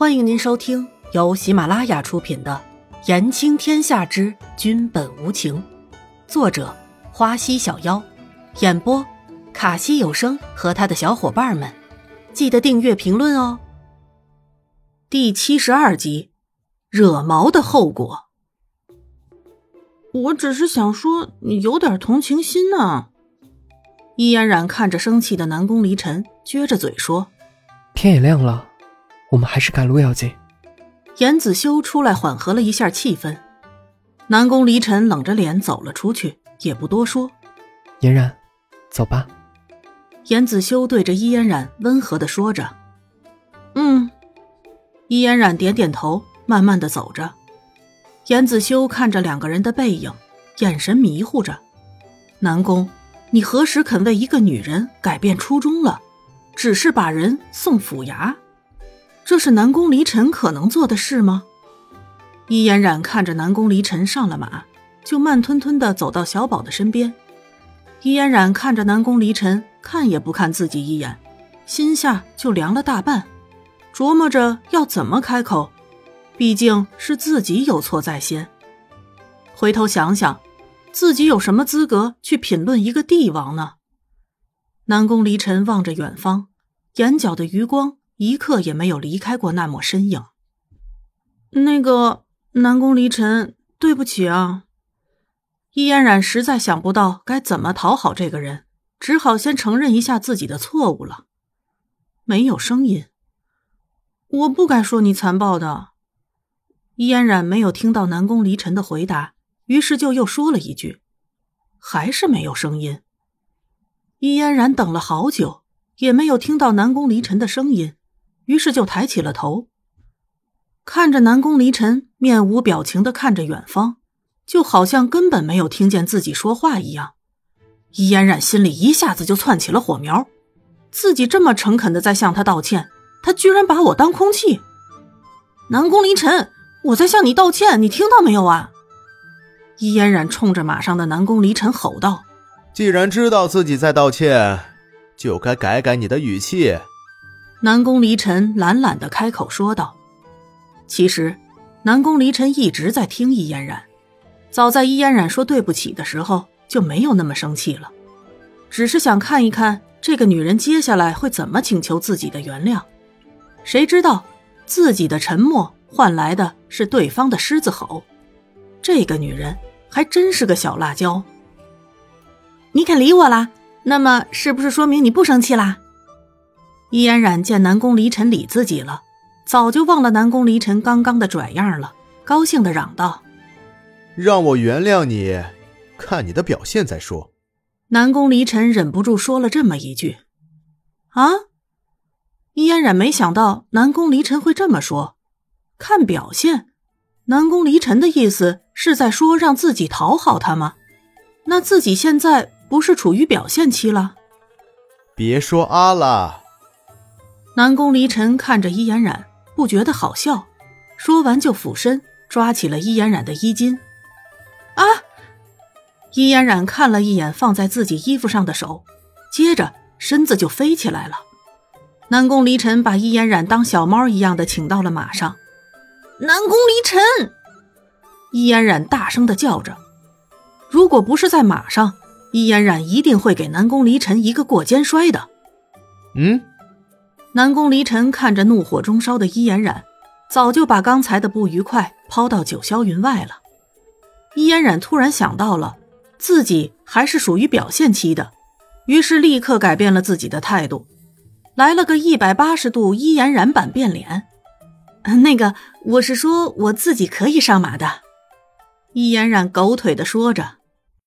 欢迎您收听由喜马拉雅出品的《言情天下之君本无情》，作者花溪小妖，演播卡西有声和他的小伙伴们。记得订阅、评论哦。第七十二集，惹毛的后果。我只是想说，你有点同情心呢。易嫣然看着生气的南宫离尘，撅着嘴说：“天也亮了。”我们还是赶路要紧。严子修出来缓和了一下气氛，南宫离尘冷着脸走了出去，也不多说。嫣然，走吧。严子修对着伊嫣然温和的说着：“嗯。”伊嫣然点点头，慢慢的走着。严子修看着两个人的背影，眼神迷糊着。南宫，你何时肯为一个女人改变初衷了？只是把人送府衙？这是南宫离尘可能做的事吗？伊嫣然看着南宫离尘上了马，就慢吞吞的走到小宝的身边。伊嫣然看着南宫离尘，看也不看自己一眼，心下就凉了大半，琢磨着要怎么开口。毕竟是自己有错在先。回头想想，自己有什么资格去品论一个帝王呢？南宫离尘望着远方，眼角的余光。一刻也没有离开过那抹身影。那个南宫离尘，对不起啊。易嫣然实在想不到该怎么讨好这个人，只好先承认一下自己的错误了。没有声音。我不该说你残暴的。易嫣然没有听到南宫离尘的回答，于是就又说了一句，还是没有声音。易嫣然等了好久，也没有听到南宫离尘的声音。于是就抬起了头，看着南宫离尘面无表情的看着远方，就好像根本没有听见自己说话一样。伊嫣然心里一下子就窜起了火苗，自己这么诚恳的在向他道歉，他居然把我当空气。南宫离尘，我在向你道歉，你听到没有啊？伊嫣然冲着马上的南宫离尘吼道：“既然知道自己在道歉，就该改改你的语气。”南宫离尘懒懒的开口说道：“其实，南宫离尘一直在听易嫣然。早在易嫣然说对不起的时候，就没有那么生气了，只是想看一看这个女人接下来会怎么请求自己的原谅。谁知道，自己的沉默换来的是对方的狮子吼。这个女人还真是个小辣椒。你肯理我啦？那么是不是说明你不生气啦？”易嫣然见南宫离尘理自己了，早就忘了南宫离尘刚刚的拽样了，高兴的嚷道：“让我原谅你，看你的表现再说。”南宫离尘忍不住说了这么一句：“啊！”易嫣然没想到南宫离尘会这么说，看表现，南宫离尘的意思是在说让自己讨好他吗？那自己现在不是处于表现期了？别说啊了。南宫离尘看着伊嫣然，不觉得好笑，说完就俯身抓起了伊嫣然的衣襟。啊！伊嫣然看了一眼放在自己衣服上的手，接着身子就飞起来了。南宫离尘把伊嫣然当小猫一样的请到了马上。南宫离尘！伊嫣然大声的叫着。如果不是在马上，伊嫣然一定会给南宫离尘一个过肩摔的。嗯。南宫离尘看着怒火中烧的伊嫣然，早就把刚才的不愉快抛到九霄云外了。伊嫣然突然想到了，自己还是属于表现期的，于是立刻改变了自己的态度，来了个一百八十度伊嫣然版变脸。那个，我是说我自己可以上马的。伊嫣然狗腿的说着。